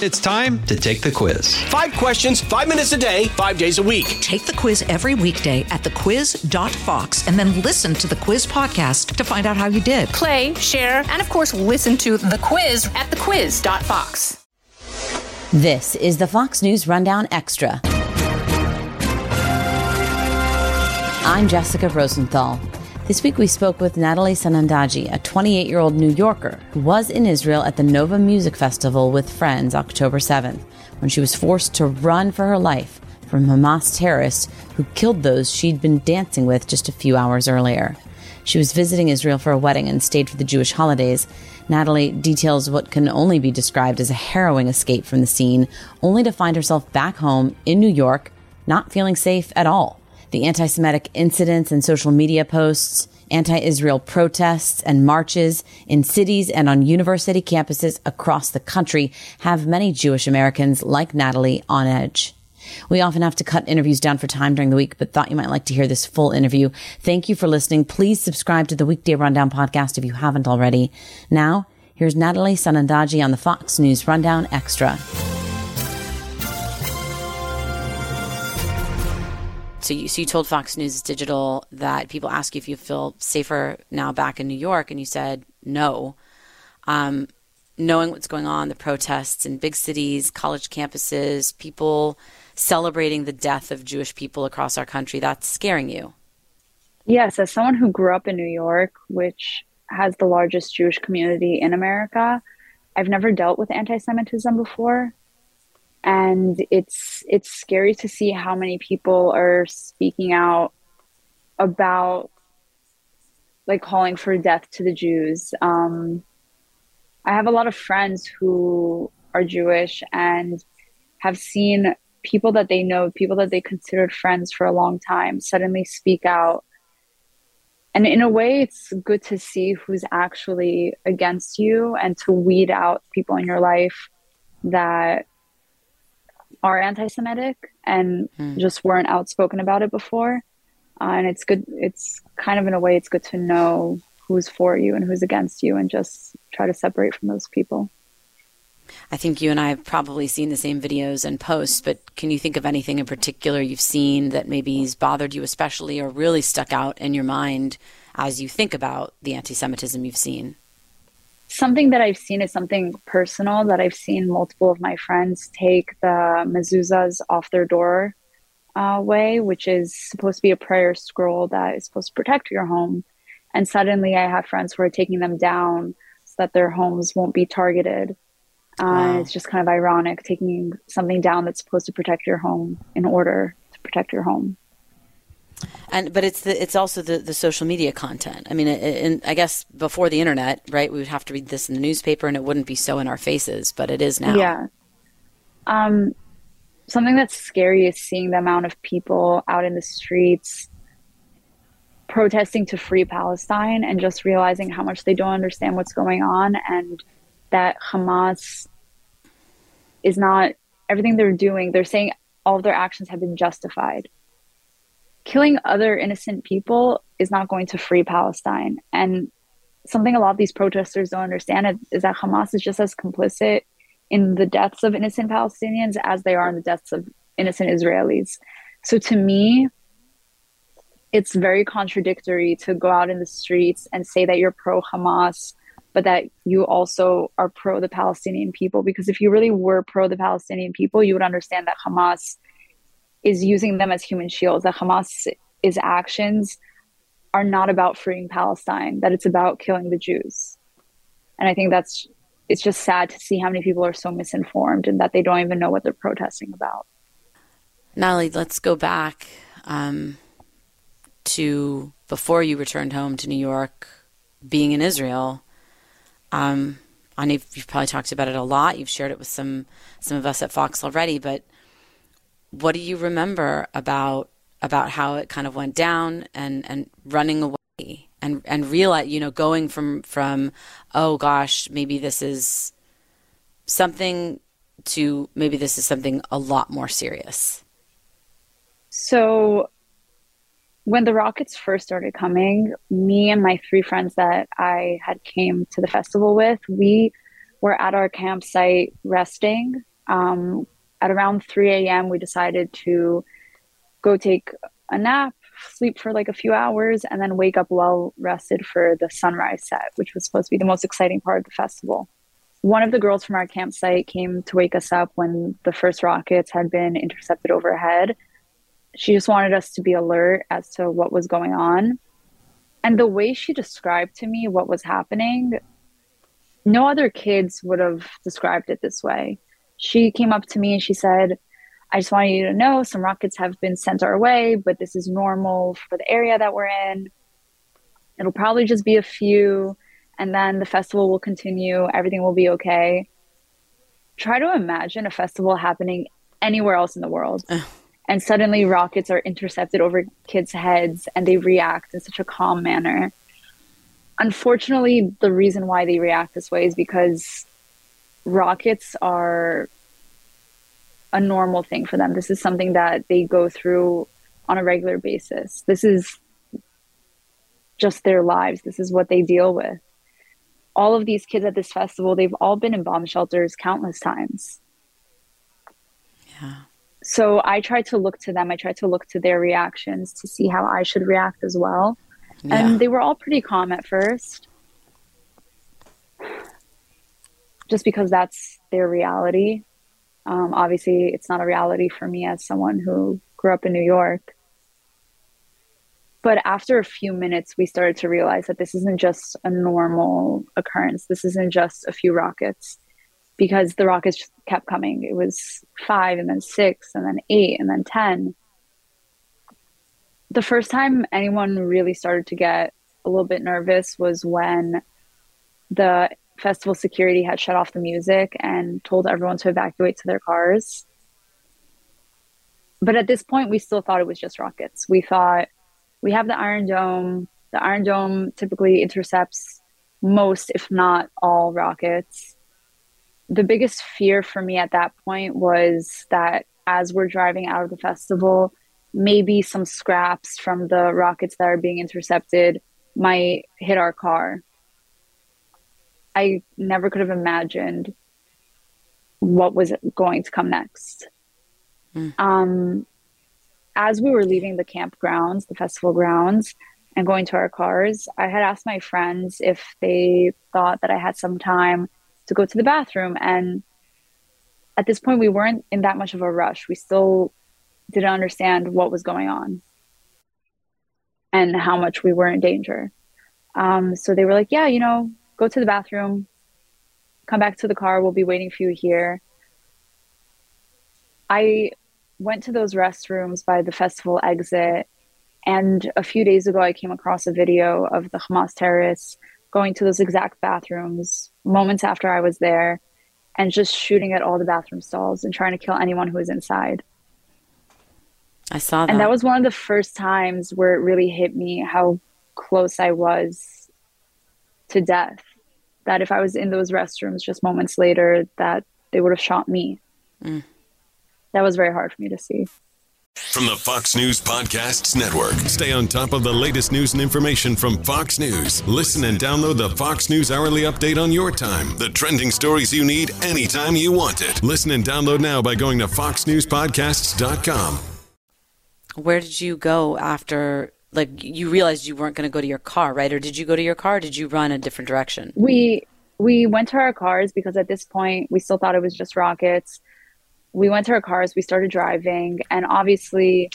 It's time to take the quiz. Five questions, five minutes a day, five days a week. Take the quiz every weekday at thequiz.fox and then listen to the quiz podcast to find out how you did. Play, share, and of course, listen to the quiz at thequiz.fox. This is the Fox News Rundown Extra. I'm Jessica Rosenthal. This week we spoke with Natalie Sanandaji, a 28 year old New Yorker who was in Israel at the Nova Music Festival with friends October 7th when she was forced to run for her life from Hamas terrorists who killed those she'd been dancing with just a few hours earlier. She was visiting Israel for a wedding and stayed for the Jewish holidays. Natalie details what can only be described as a harrowing escape from the scene, only to find herself back home in New York, not feeling safe at all. The anti Semitic incidents and social media posts, anti Israel protests and marches in cities and on university campuses across the country have many Jewish Americans like Natalie on edge. We often have to cut interviews down for time during the week, but thought you might like to hear this full interview. Thank you for listening. Please subscribe to the Weekday Rundown podcast if you haven't already. Now, here's Natalie Sanandaji on the Fox News Rundown Extra. So you, so you told Fox News Digital that people ask you if you feel safer now back in New York, and you said no. Um, knowing what's going on, the protests in big cities, college campuses, people celebrating the death of Jewish people across our country, that's scaring you. Yes, as someone who grew up in New York, which has the largest Jewish community in America, I've never dealt with anti Semitism before and it's it's scary to see how many people are speaking out about like calling for death to the Jews. Um, I have a lot of friends who are Jewish and have seen people that they know, people that they considered friends for a long time, suddenly speak out. And in a way, it's good to see who's actually against you and to weed out people in your life that are anti-Semitic and mm. just weren't outspoken about it before. Uh, and it's good. It's kind of in a way, it's good to know who's for you and who's against you, and just try to separate from those people. I think you and I have probably seen the same videos and posts, but can you think of anything in particular you've seen that maybe has bothered you especially or really stuck out in your mind as you think about the anti Semitism you've seen? Something that I've seen is something personal that I've seen multiple of my friends take the mezuzahs off their door uh, way, which is supposed to be a prayer scroll that is supposed to protect your home. And suddenly I have friends who are taking them down so that their homes won't be targeted. Uh, wow. It's just kind of ironic taking something down that's supposed to protect your home in order to protect your home and but it's the it's also the the social media content. I mean, I guess before the internet, right? We would have to read this in the newspaper, and it wouldn't be so in our faces, but it is now. Yeah. Um, something that's scary is seeing the amount of people out in the streets protesting to free Palestine, and just realizing how much they don't understand what's going on, and that Hamas is not everything they're doing. They're saying all of their actions have been justified killing other innocent people is not going to free Palestine. And something a lot of these protesters don't understand is that Hamas is just as complicit in the deaths of innocent Palestinians as they are in the deaths of innocent Israelis. So to me, it's very contradictory to go out in the streets and say that you're pro Hamas, but that you also are pro the Palestinian people. Because if you really were pro the Palestinian people, you would understand that Hamas is using them as human shields, that Hamas's actions are not about freeing Palestine, that it's about killing the Jews. And I think that's it's just sad to see how many people are so misinformed and that they don't even know what they're protesting about. Natalie, let's go back um, to before you returned home to New York, being in Israel. Um, I know you've probably talked about it a lot. You've shared it with some some of us at Fox already, but what do you remember about about how it kind of went down and and running away and and realize you know going from from oh gosh maybe this is something to maybe this is something a lot more serious so when the rockets first started coming me and my three friends that i had came to the festival with we we're at our campsite resting. Um, at around 3 a.m., we decided to go take a nap, sleep for like a few hours, and then wake up well rested for the sunrise set, which was supposed to be the most exciting part of the festival. One of the girls from our campsite came to wake us up when the first rockets had been intercepted overhead. She just wanted us to be alert as to what was going on. And the way she described to me what was happening, no other kids would have described it this way. She came up to me and she said, I just want you to know some rockets have been sent our way, but this is normal for the area that we're in. It'll probably just be a few, and then the festival will continue. Everything will be okay. Try to imagine a festival happening anywhere else in the world. and suddenly rockets are intercepted over kids' heads and they react in such a calm manner. Unfortunately, the reason why they react this way is because rockets are a normal thing for them. This is something that they go through on a regular basis. This is just their lives. This is what they deal with. All of these kids at this festival, they've all been in bomb shelters countless times. Yeah. So I tried to look to them. I tried to look to their reactions to see how I should react as well. Yeah. And they were all pretty calm at first. Just because that's their reality. Um, obviously, it's not a reality for me as someone who grew up in New York. But after a few minutes, we started to realize that this isn't just a normal occurrence. This isn't just a few rockets because the rockets kept coming. It was five and then six and then eight and then 10. The first time anyone really started to get a little bit nervous was when the festival security had shut off the music and told everyone to evacuate to their cars. But at this point, we still thought it was just rockets. We thought we have the Iron Dome. The Iron Dome typically intercepts most, if not all, rockets. The biggest fear for me at that point was that as we're driving out of the festival, maybe some scraps from the rockets that are being intercepted might hit our car I never could have imagined what was going to come next. Mm. Um, as we were leaving the campgrounds, the festival grounds, and going to our cars, I had asked my friends if they thought that I had some time to go to the bathroom. And at this point, we weren't in that much of a rush. We still didn't understand what was going on and how much we were in danger. Um, so they were like, Yeah, you know, go to the bathroom, come back to the car. We'll be waiting for you here. I went to those restrooms by the festival exit. And a few days ago, I came across a video of the Hamas terrorists going to those exact bathrooms moments after I was there and just shooting at all the bathroom stalls and trying to kill anyone who was inside. I saw that. And that was one of the first times where it really hit me how close I was to death that if I was in those restrooms just moments later, that they would have shot me. Mm. That was very hard for me to see. From the Fox News Podcasts Network. Stay on top of the latest news and information from Fox News. Listen and download the Fox News Hourly Update on your time. The trending stories you need anytime you want it. Listen and download now by going to foxnewspodcasts.com. Where did you go after like you realized you weren't going to go to your car, right? Or did you go to your car? did you run a different direction? We we went to our cars because at this point we still thought it was just rockets. We went to our cars, we started driving, and obviously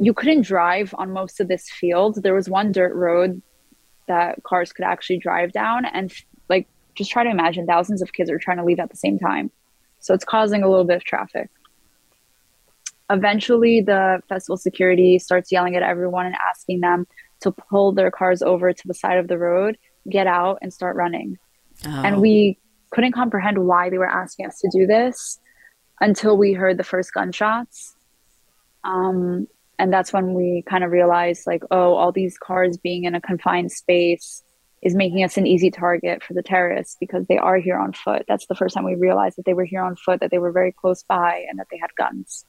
you couldn't drive on most of this field. There was one dirt road that cars could actually drive down and like just try to imagine thousands of kids are trying to leave at the same time. So it's causing a little bit of traffic eventually the festival security starts yelling at everyone and asking them to pull their cars over to the side of the road, get out, and start running. Oh. And we couldn't comprehend why they were asking us to do this until we heard the first gunshots. Um, and that's when we kind of realized, like, oh, all these cars being in a confined space is making us an easy target for the terrorists because they are here on foot. That's the first time we realized that they were here on foot, that they were very close by, and that they had guns.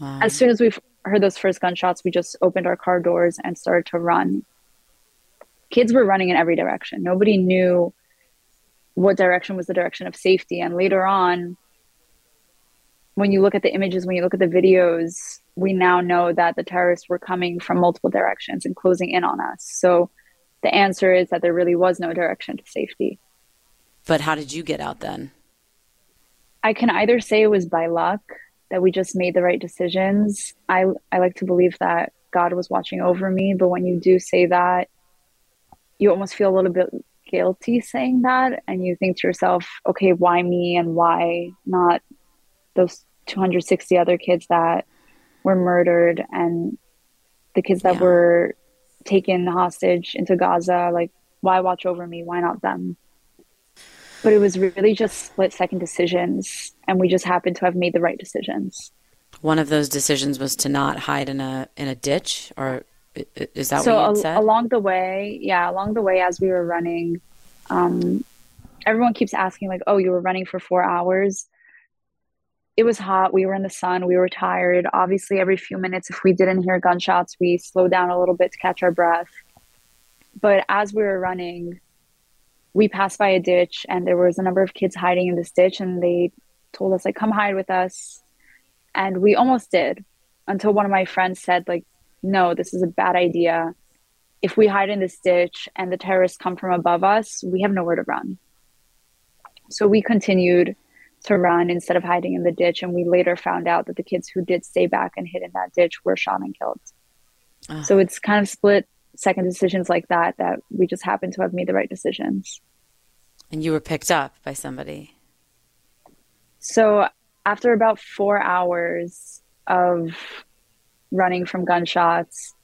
Wow. As soon as we heard those first gunshots, we just opened our car doors and started to run. Kids were running in every direction. Nobody knew what direction was the direction of safety. And later on, when you look at the images, when you look at the videos, we now know that the terrorists were coming from multiple directions and closing in on us. So the answer is that there really was no direction to safety. But how did you get out then? I can either say it was by luck that we just made the right decisions. I I like to believe that God was watching over me, but when you do say that, you almost feel a little bit guilty saying that and you think to yourself, okay, why me and why not those 260 other kids that were murdered and the kids that yeah. were taken hostage into Gaza, like why watch over me? Why not them? But it was really just split second decisions and we just happened to have made the right decisions. One of those decisions was to not hide in a in a ditch or is that so what you said? So, along the way, yeah, along the way as we were running, um, everyone keeps asking like, "Oh, you were running for 4 hours." it was hot. We were in the sun. We were tired. Obviously, every few minutes, if we didn't hear gunshots, we slowed down a little bit to catch our breath. But as we were running, we passed by a ditch, and there was a number of kids hiding in this ditch, and they told us like, "Come hide with us," and we almost did, until one of my friends said like, "No, this is a bad idea. If we hide in this ditch and the terrorists come from above us, we have nowhere to run." So we continued to run instead of hiding in the ditch. And we later found out that the kids who did stay back and hid in that ditch were shot and killed. Uh. So it's kind of split second decisions like that that we just happen to have made the right decisions. And you were picked up by somebody. So after about four hours of running from gunshots,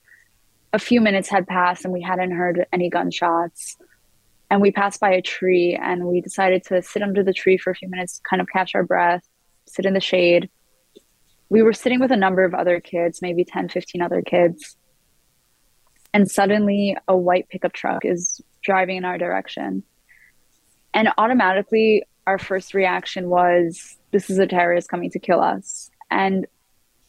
a few minutes had passed and we hadn't heard any gunshots and we passed by a tree and we decided to sit under the tree for a few minutes kind of catch our breath sit in the shade we were sitting with a number of other kids maybe 10 15 other kids and suddenly a white pickup truck is driving in our direction. And automatically our first reaction was this is a terrorist coming to kill us. And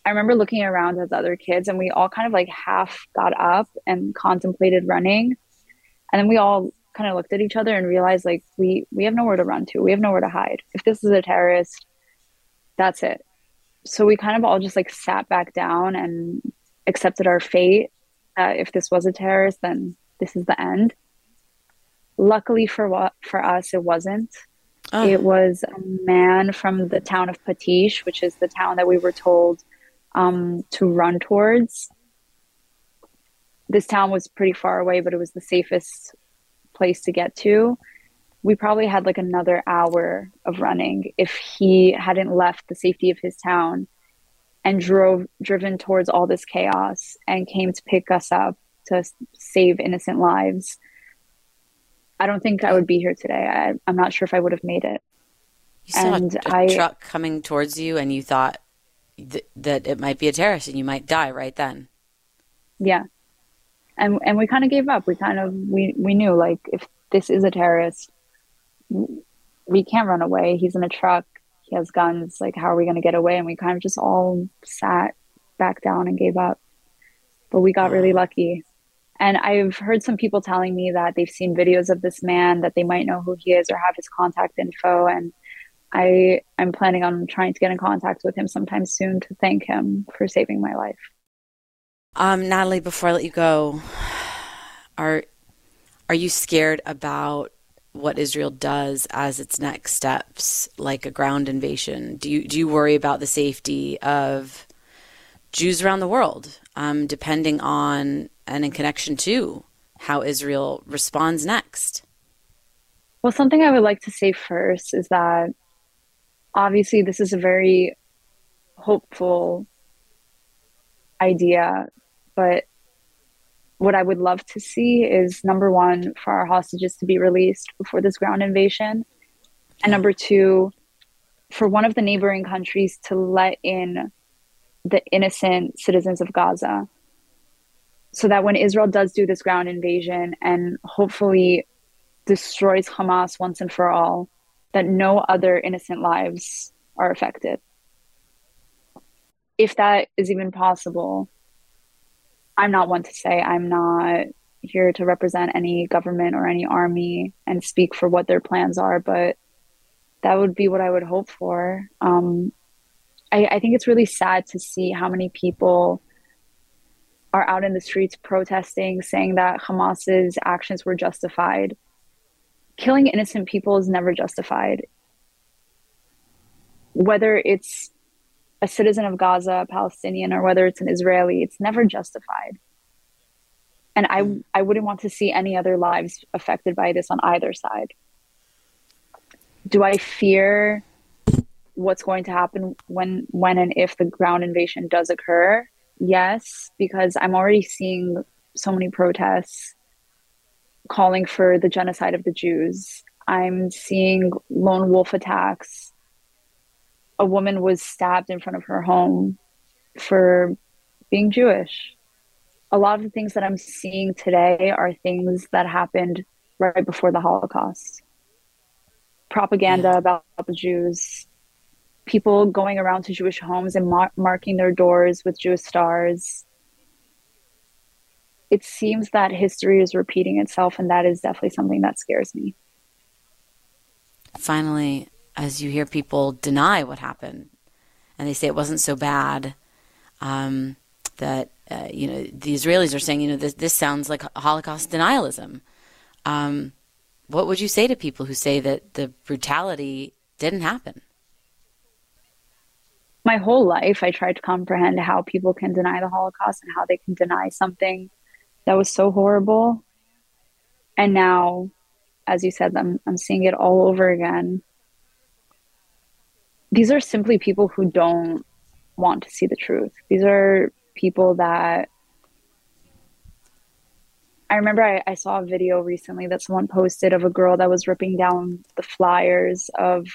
i remember looking around at the other kids and we all kind of like half got up and contemplated running. And then we all kind of looked at each other and realized like we we have nowhere to run to. We have nowhere to hide. If this is a terrorist that's it. So we kind of all just like sat back down and accepted our fate uh, if this was a terrorist then this is the end. Luckily for what for us it wasn't. Oh. it was a man from the town of Patish, which is the town that we were told um, to run towards. This town was pretty far away but it was the safest place to get to, we probably had like another hour of running if he hadn't left the safety of his town and drove driven towards all this chaos and came to pick us up to save innocent lives. I don't think I would be here today. I, am not sure if I would have made it. You saw and a, a I, truck coming towards you, and you thought th- that it might be a terrorist, and you might die right then. Yeah, and and we kind of gave up. We kind of we we knew like if this is a terrorist, we can't run away. He's in a truck. He has guns. Like how are we going to get away? And we kind of just all sat back down and gave up. But we got really lucky. And I've heard some people telling me that they've seen videos of this man, that they might know who he is or have his contact info. And I I'm planning on trying to get in contact with him sometime soon to thank him for saving my life. Um, Natalie, before I let you go, are are you scared about what Israel does as its next steps, like a ground invasion? Do you do you worry about the safety of Jews around the world, um, depending on and in connection to how Israel responds next? Well, something I would like to say first is that obviously this is a very hopeful idea but what I would love to see is number one, for our hostages to be released before this ground invasion. And number two, for one of the neighboring countries to let in the innocent citizens of Gaza. So that when Israel does do this ground invasion and hopefully destroys Hamas once and for all, that no other innocent lives are affected. If that is even possible, I'm not one to say I'm not here to represent any government or any army and speak for what their plans are, but that would be what I would hope for. Um, I, I think it's really sad to see how many people are out in the streets protesting, saying that Hamas's actions were justified. Killing innocent people is never justified. Whether it's a citizen of Gaza, a Palestinian, or whether it's an Israeli, it's never justified. And I, hmm. I wouldn't want to see any other lives affected by this on either side. Do I fear what's going to happen when, when and if the ground invasion does occur? Yes, because I'm already seeing so many protests calling for the genocide of the Jews. I'm seeing lone wolf attacks. A woman was stabbed in front of her home for being Jewish. A lot of the things that I'm seeing today are things that happened right before the Holocaust. Propaganda about the Jews, people going around to Jewish homes and mar- marking their doors with Jewish stars. It seems that history is repeating itself, and that is definitely something that scares me. Finally, as you hear people deny what happened, and they say it wasn't so bad, um, that uh, you know the Israelis are saying, you know, this, this sounds like Holocaust denialism. Um, what would you say to people who say that the brutality didn't happen? my whole life I tried to comprehend how people can deny the Holocaust and how they can deny something that was so horrible. And now, as you said, I'm, I'm seeing it all over again. These are simply people who don't want to see the truth. These are people that I remember I, I saw a video recently that someone posted of a girl that was ripping down the flyers of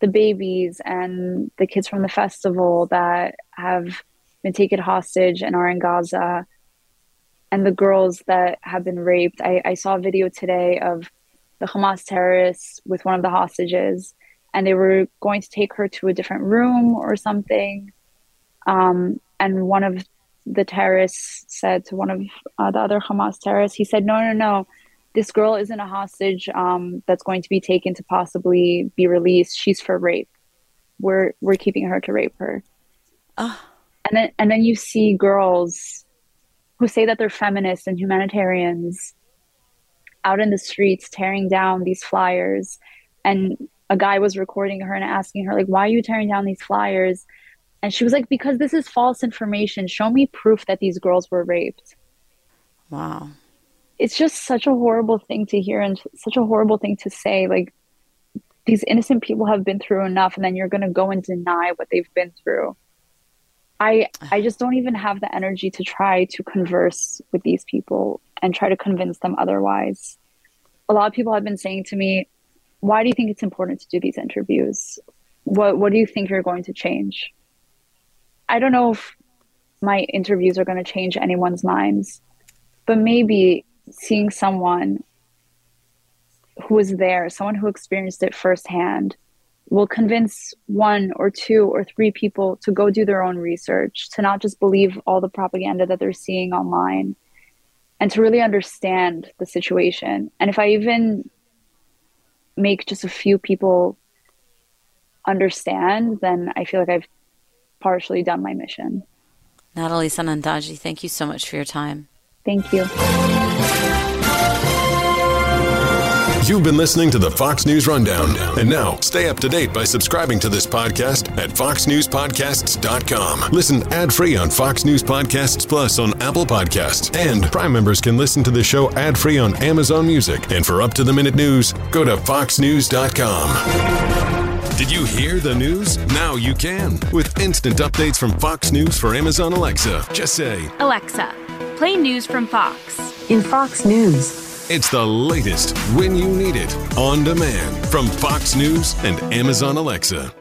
the babies and the kids from the festival that have been taken hostage and are in Gaza, and the girls that have been raped. I, I saw a video today of the Hamas terrorists with one of the hostages, and they were going to take her to a different room or something. Um, and one of the terrorists said to one of uh, the other Hamas terrorists, he said, No, no, no, this girl isn't a hostage um, that's going to be taken to possibly be released. She's for rape. We're we're keeping her to rape her. Oh. And then and then you see girls who say that they're feminists and humanitarians out in the streets tearing down these flyers and a guy was recording her and asking her like why are you tearing down these flyers? And she was like because this is false information. Show me proof that these girls were raped. Wow. It's just such a horrible thing to hear and such a horrible thing to say. Like these innocent people have been through enough and then you're going to go and deny what they've been through. I i just don't even have the energy to try to converse with these people and try to convince them otherwise. A lot of people have been saying to me why do you think it's important to do these interviews what what do you think you're going to change i don't know if my interviews are going to change anyone's minds but maybe seeing someone who was there, someone who experienced it firsthand, will convince one or two or three people to go do their own research, to not just believe all the propaganda that they're seeing online, and to really understand the situation. And if I even make just a few people understand, then I feel like I've partially done my mission. Natalie Sanandaji, thank you so much for your time. Thank you. You've been listening to the Fox News Rundown. And now, stay up to date by subscribing to this podcast at foxnewspodcasts.com. Listen ad free on Fox News Podcasts Plus on Apple Podcasts. And Prime members can listen to the show ad free on Amazon Music. And for up to the minute news, go to foxnews.com. Did you hear the news? Now you can. With instant updates from Fox News for Amazon Alexa. Just say, Alexa, play news from Fox. In Fox News. It's the latest when you need it on demand from Fox News and Amazon Alexa.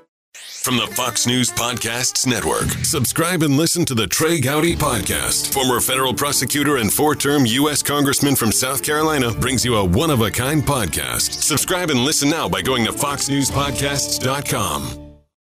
From the Fox News Podcasts Network, subscribe and listen to the Trey Gowdy Podcast. Former federal prosecutor and four term U.S. Congressman from South Carolina brings you a one of a kind podcast. Subscribe and listen now by going to foxnewspodcasts.com.